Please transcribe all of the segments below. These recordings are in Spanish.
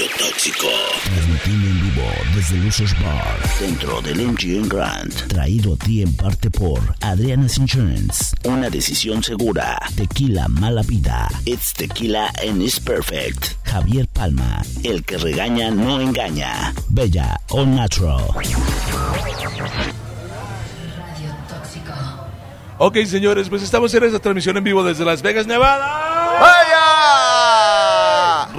Radio Tóxico. Transmitiendo en vivo desde Lusos Bar, dentro del MGM Grand. Traído a ti en parte por Adriana's Insurance. Una decisión segura. Tequila Mala Vida. It's tequila and it's perfect. Javier Palma. El que regaña no engaña. Bella All Natural. Ok, señores, pues estamos en esta transmisión en vivo desde Las Vegas, Nevada.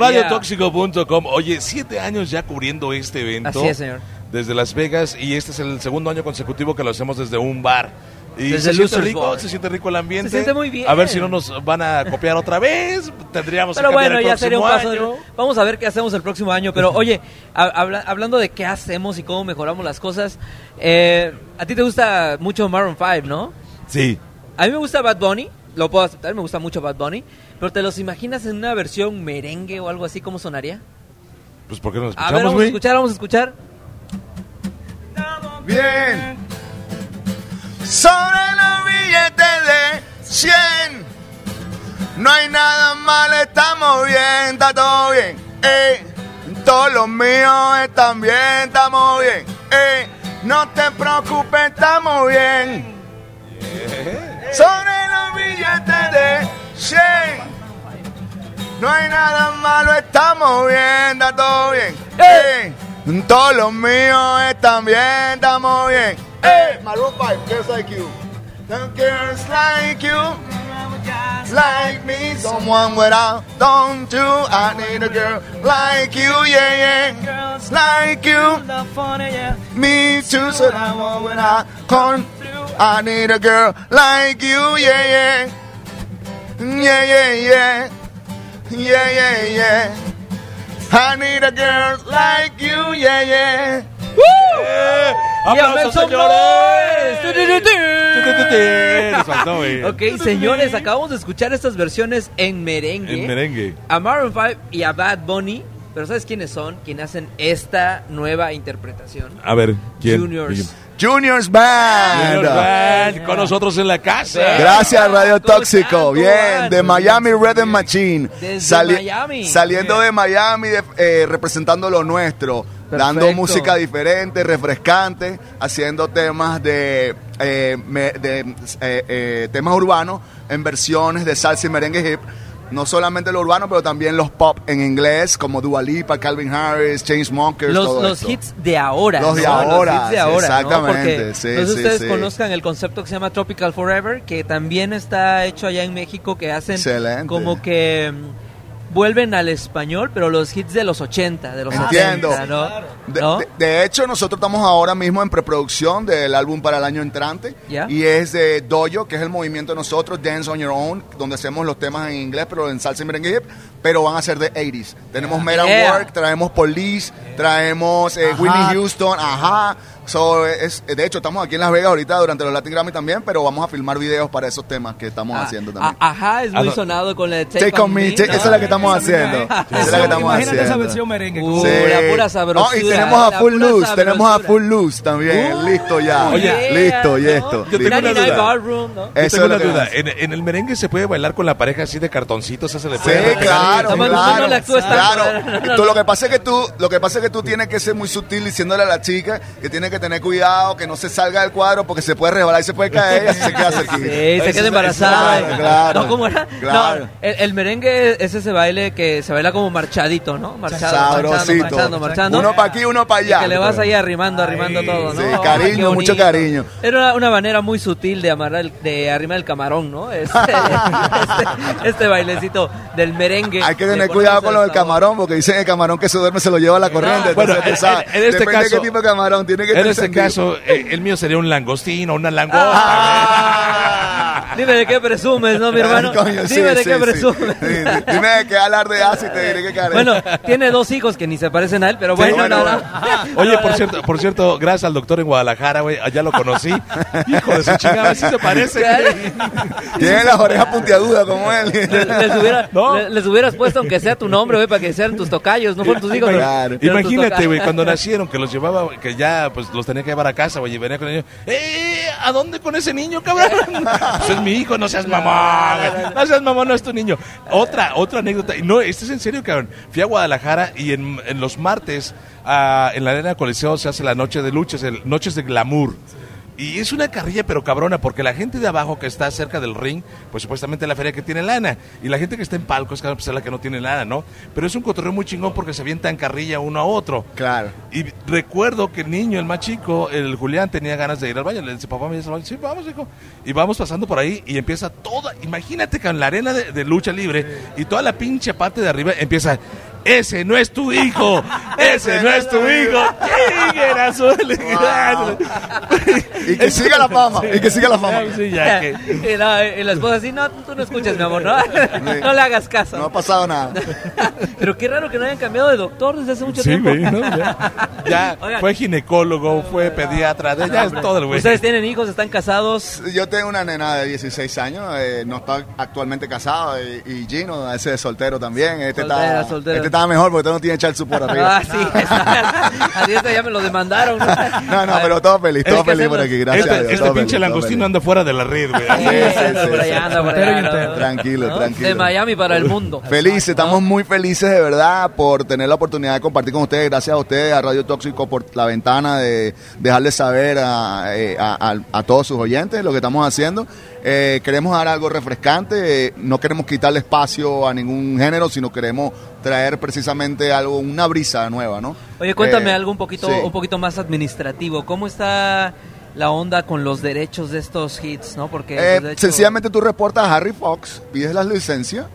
Radiotóxico.com. Oye, siete años ya cubriendo este evento. Así es, señor. Desde Las Vegas y este es el segundo año consecutivo que lo hacemos desde un bar. Y Desde se siente rico, se siente rico el ambiente. Se siente muy bien. A ver si no nos van a copiar otra vez. Tendríamos Pero que bueno, el ya sería un paso. año. de- Vamos a ver qué hacemos el próximo año. Pero oye, ha- habla- hablando de qué hacemos y cómo mejoramos las cosas, eh, a ti te gusta mucho Maroon 5, ¿no? Sí. A mí me gusta Bad Bunny, lo puedo aceptar, me gusta mucho Bad Bunny. Pero ¿te los imaginas en una versión merengue o algo así? ¿Cómo sonaría? Pues ¿por qué no lo A ver, escuchamos, vamos a güey? escuchar, vamos a escuchar. Bien. Sobre los billetes de 100. No hay nada mal, estamos bien, está todo bien. Eh. Todos los míos están bien, estamos bien. Eh. No te preocupes, estamos bien. No hay nada malo, estamos bien, está todo bien. Eh. Todos los míos están bien, estamos bien. Eh. Maroon 5, girls like you. Some girls like you. Like me, someone without, don't you? I need a girl like you, yeah, yeah. Girls Like you. Me too, so I want when I come. through. I need a girl like you, yeah, yeah. Yeah, yeah, yeah. Yeah, yeah, yeah. I need a girl like you, yeah, yeah. ¡Eh! ¡Y ¡Aplausos, make some señores! faltó. Ok, señores, acabamos de escuchar estas versiones en merengue. En merengue. A Maroon 5 y a Bad Bunny. Pero ¿sabes quiénes son? Quienes hacen esta nueva interpretación. A ver, ¿quién? Juniors. Juniors Band. Juniors Band, con nosotros en la casa. Gracias Radio ¿Cómo Tóxico, bien, de Miami Rhythm Machine, Desde Miami. saliendo de Miami, de- eh, representando lo nuestro, dando música diferente, refrescante, haciendo temas de, eh, me- de, eh, eh, temas urbanos en versiones de salsa y merengue hip. No solamente lo urbano, pero también los pop en inglés, como Dua Lipa, Calvin Harris, Chainsmokers, Los, todo los esto. hits de ahora. Los de ahora, Los hits de ahora, exactamente, sí, no sé sí, ustedes sí. conozcan el concepto que se llama Tropical Forever, que también está hecho allá en México, que hacen Excelente. como que vuelven al español, pero los hits de los 80, de los Entiendo. 70, ¿no? De, ¿No? de- de hecho, nosotros estamos ahora mismo en preproducción del álbum para el año entrante. Ya. Y es de Dojo, que es el movimiento de nosotros, Dance on Your Own, donde hacemos los temas en inglés, pero en salsa y merengue hip, pero van a ser de 80s. Tenemos at Yeah. Work, traemos Police, traemos eh. Whitney Houston, ajá. So, es, de hecho, estamos aquí en Las Vegas ahorita durante los Latin Grammy también, pero vamos a filmar videos para esos temas que estamos Ah, haciendo también. ah, Ajá, es Ah, muy no. sonado con la de Take, Take on me, take- ¿no? esa es la que estamos haciendo. Esa es la que estamos Imagínate esa haciendo. versión merengue. Uh, Sí. la pura sabrosura. No, y tenemos a Full Loose, tenemos a. Full Loose también, Uh, listo ya. Oye, listo, y esto. Yo tengo una 99 duda. Ballroom, ¿no? Eso Yo es tengo lo una duda. ¿En, en el merengue se puede bailar con la pareja así de cartoncitos? ¿Esa se le Sí, puede pegar? claro, claro. claro. lo que pasa es que tú, lo que pasa es que tú tienes que ser muy sutil diciéndole a la chica que tiene que tener cuidado, que no se salga del cuadro porque se puede resbalar y se puede caer y así se queda cerquita. Sí, se queda embarazada. claro, claro, no, ¿cómo era? claro. No, el, el merengue es ese baile que se baila como marchadito, ¿no? Marchado, marchando, Sabrosito. marchando, marchando. Uno para aquí, uno para Y allá. que le vas ahí arrimando, arrimando todo, ¿no? sí, Ay, cariño, mucho cariño. Era una, una manera muy sutil de amarrar, el- de arrimar el camarón, ¿no? Este, este, este bailecito del merengue. Hay que tener cuidado con lo del camarón, porque dicen que el camarón que se duerme se lo lleva la corriente. Bueno, entonces, tú en- sabes, en- en este depende de caso- qué tipo de camarón. Tiene que En tener este sentido. caso, eh, el mío sería un langostino, una langosta. Ah. Dime de qué presumes, ¿no, mi hermano? Coño, sí, Dime de sí, qué sí. presumes. Sí, Dime de qué hablar de así te diré que cara. Bueno, tiene dos hijos que ni se parecen a él, pero bueno, bueno, no, bueno. no. Oye, por cierto, por cierto, gracias al doctor en Guadalajara, güey, allá lo conocí. Hijo de su chingada, sí se parece. Tiene las orejas puntiagudas como él. Les, les hubiera- No. le- les hubieras puesto aunque sea tu nombre, güey, para que sean tus tocayos, no fueron tus hijos. Claro. pero Imagínate, güey, cuando nacieron, que los llevaba, que ya, pues, los tenía que llevar a casa, güey, y venía con ellos. ¡Eh! ¿A dónde con ese niño, cabrón? Pues es mi mi hijo, no seas mamón, no seas mamón, no es tu niño. Otra, otra anécdota, no, esto es en serio, cabrón. Fui a Guadalajara y en, en los martes, ah, en la arena de coliseo se hace la noche de luchas, el, noches de glamour. Y es una carrilla pero cabrona, porque la gente de abajo que está cerca del ring, pues supuestamente es la feria que tiene lana. Y la gente que está en palcos, claro, pues es la que no tiene lana, ¿no? Pero es un cotorreo muy chingón porque se avientan carrilla uno a otro. Claro. Y recuerdo que el niño, el más chico, el Julián, tenía ganas de ir al baño. Le dice, papá, ¿me al baño? Sí, vamos, hijo. Y vamos pasando por ahí y empieza toda, imagínate que en la arena de, de lucha libre y toda la pinche parte de arriba empieza, ese no es tu hijo, ese no es tu hijo. Y que siga la fama, y que siga la fama. Sí, ya que- Y la, y la esposa así, no, tú no escuchas, mi amor, no, no le hagas caso. No ha pasado nada. Pero qué raro que no hayan cambiado de doctor desde hace mucho Sí, tiempo. güey, ¿no? Ya, ya Oigan. fue ginecólogo, fue pediatra, de- ya es todo el güey. Ustedes tienen hijos, están casados. Yo tengo una nena de 16 años, eh, no está actualmente casado, y, y Gino, ese es soltero también. Este, Soltero, está, soltero. este estaba mejor porque usted no tiene echar su por arriba. Ah, sí. Así está, ya me lo demandaron. No, no, pero todo feliz, todo feliz por aquí, gracias a este Dios. este pinche langostino anda fuera de la red, güey. Tranquilo, ¿No? tranquilo. De Miami para el mundo. Felices, estamos muy felices de verdad por tener la oportunidad de compartir con ustedes. Gracias a ustedes, a Radio Tóxico, por la ventana de dejarles saber a, eh, a- a- a todos sus oyentes lo que estamos haciendo. Eh, queremos dar algo refrescante, eh, no queremos quitarle espacio a ningún género, sino queremos traer precisamente algo, una brisa nueva, ¿no? Oye, cuéntame Eh, algo un poquito, sí. Un poquito más administrativo. ¿Cómo está la onda con los derechos de estos hits, no? Porque Eh, pues, hecho- sencillamente tú reportas a Harry Fox, pides las licencias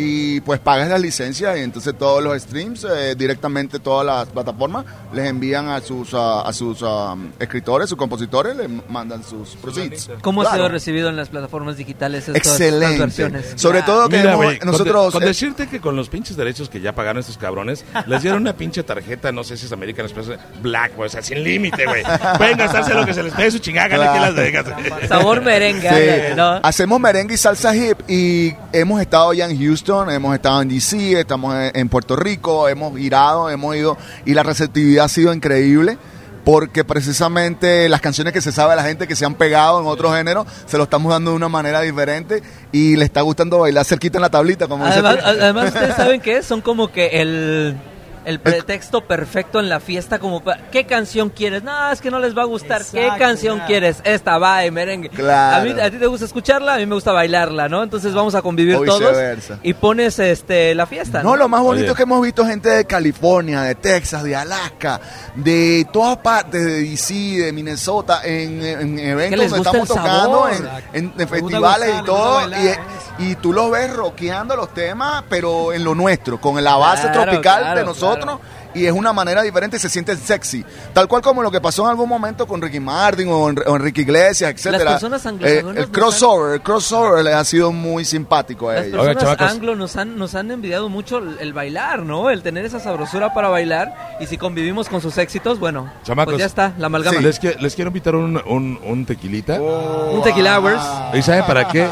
y pues pagas las licencias y entonces todos los streams, eh, directamente todas las plataformas, les envían a sus ah, a sus ah, escritores, sus compositores, les mandan sus proceeds. ¿Cómo ha Claro. sido recibido en las plataformas digitales estas, estas Excelente. versiones? Sobre todo que Mira, hemos- güey, con de- nosotros... con, eh, decirte que con los pinches derechos que ya pagaron estos cabrones, les dieron una pinche tarjeta, no sé si es American Express Black, güey, o sea, sin límite, güey. Pueden gastarse lo que se les pegue su chingada aquí en Las Vegas. Sabor merengue, Sí. ¿no? Hacemos merengue y salsa hip y hemos estado ya en Houston, hemos estado en DC, estamos en, Puerto Rico, hemos girado, hemos ido y la receptividad ha sido increíble porque precisamente las canciones que se sabe a la gente que se han pegado en otro género se lo estamos dando de una manera diferente y le está gustando bailar cerquita en la tablita como Además, además, ustedes saben qué es? Son como que el, el pretexto perfecto en la fiesta, como pa- ¿qué canción quieres? No, es que no les va a gustar. ¿Qué canción quieres? Esta va de merengue. Claro. A, mí, a ti te gusta escucharla, a mí me gusta bailarla, ¿no? Entonces vamos a convivir O todos viceversa. y pones este la fiesta. No, lo más bonito Oye. es que hemos visto gente de California, de Texas, de Alaska, de todas partes, de DC, de Minnesota, en, en eventos donde estamos tocando, en, festivales y todo, bailar, y, y tú los ves rockeando los temas, pero en lo nuestro, con la base Claro, tropical claro, de nosotros otro y es una manera diferente, se sienten sexy. Tal cual como lo que pasó en algún momento con Ricky Martin o, en- o Enrique Iglesias, etcétera. personas Eh, el crossover, el crossover les ha sido muy simpático a Las ellos. Oigan, personas chamacos. anglo nos han, nos han envidiado mucho el, el bailar, ¿no? El tener esa sabrosura para bailar. Y si convivimos con sus éxitos, bueno, Chamacos. pues ya está, la amalgama. Les, qui- les quiero invitar un, un, un tequilita. Un tequila hours. ¿Y saben para qué?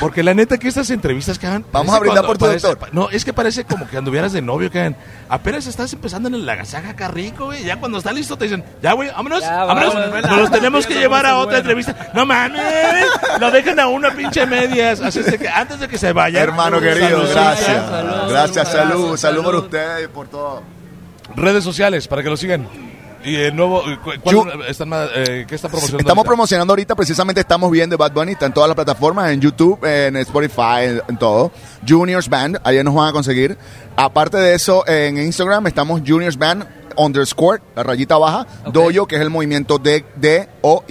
Porque la neta que estas entrevistas que hagan... Vamos a brindar por tu doctor. No, es que parece como que anduvieras de novio, que hagan. Apenas estás empezando en el agasaja acá rico, güey. Ya cuando está listo te dicen, ya, güey, vámonos, Ya, vámonos. vámonos. Nos los tenemos que llevar a otra bueno. entrevista. No mames, lo dejan a una pinche medias. Así es que antes de que se vaya. Hermano querido, salud, gracias. salud, gracias, salud, salud, salud por ustedes y por todo. Redes sociales para que lo sigan. Y el nuevo, eh, cu- ¿cuál Yo- están eh, ¿qué está promocionando? Estamos ahorita? promocionando ahorita, precisamente estamos viendo Bad Bunny, está en todas las plataformas, en YouTube, en Spotify, en, en todo. Juniors Band, ahí nos van a conseguir. Aparte de eso, en Instagram estamos Juniors Band underscore, la rayita baja, Ok. Doyo, que es el movimiento D, D, O,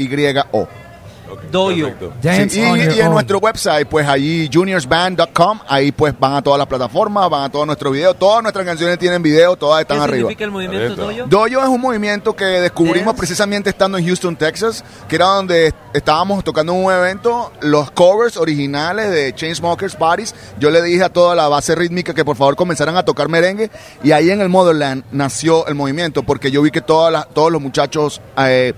Y, O. Ok, Doyo. perfecto. Dance Sí, y, on y your en own. nuestro website, pues allí juniorsband.com, ahí pues van a todas las plataformas, van a todos nuestros videos, todas nuestras canciones tienen video, todas ¿Qué están arriba. significa el movimiento. Doyo? Doyo es un movimiento que descubrimos Dance. precisamente estando en Houston, Texas, que era donde estábamos tocando un evento, los covers originales de Chainsmokers Parties. Yo le dije a toda la base rítmica que por favor comenzaran a tocar merengue y ahí en el Motherland nació el movimiento porque yo vi que todas las- todos los muchachos eh,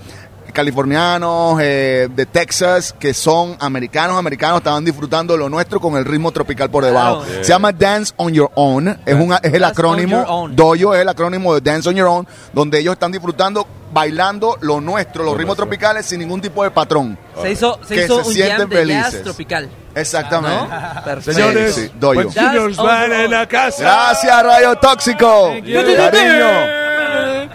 californianos eh, de Texas que son americanos, americanos, estaban disfrutando lo nuestro con el ritmo tropical por debajo. Se llama Dance on Your Own, es, un, es el Dance acrónimo. Doyo es el acrónimo de Dance on Your Own, donde ellos están disfrutando, bailando lo nuestro, los ritmos tropicales sin ningún tipo de patrón. Se hizo, se Que hizo se un sienten jam de jazz felices. tropical. Exactamente. ¿No? Perfecto. Señores, Sí, doy yo. Van en la casa. Gracias, Rayo Tóxico. Cariño,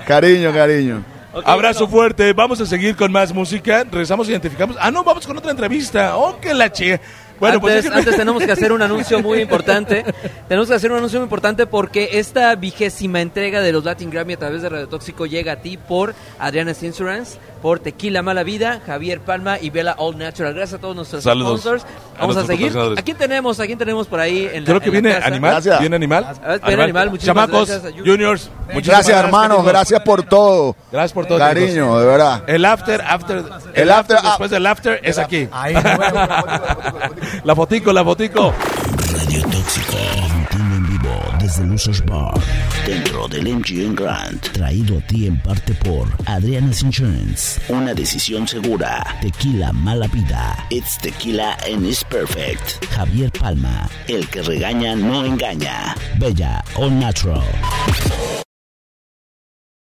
cariño, cariño. Ok, Abrazo no. fuerte. Vamos a seguir con más música. Regresamos, identificamos. Ah, no, vamos con otra entrevista. Oh, que la che. Bueno, pues antes, déjenme- antes tenemos que hacer un anuncio muy importante. tenemos que hacer un anuncio muy importante porque esta vigésima entrega de los Latin Grammy a través de Radio Tóxico llega a ti por Adriana's Insurance, por Tequila Mala Vida, Javier Palma y Vela All Natural. Gracias a todos nuestros Saludos sponsors. Vamos a, seguir. ¿A quién tenemos? ¿A quién tenemos por ahí? En la, Creo que en la viene animal. Gracias. ¿Viene animal? ver, viene Animal, muchísimas Chamacos, gracias a Junior. juniors. muchísimas Gracias, hermanos. chicos. Gracias por todo. Gracias por todo. Cariño, de verdad. El after, after. El, after, after, ah. después del after es aquí. Ahí, bueno. La fotico, la fotico. Radio Tóxico, en vivo desde Lusos Bar, dentro del MGM Grand, traído a ti en parte por Adriana's Insurance, una decisión segura, Tequila Mala Vida, It's Tequila and it's Perfect, Javier Palma, el que regaña no engaña, Bella All Natural.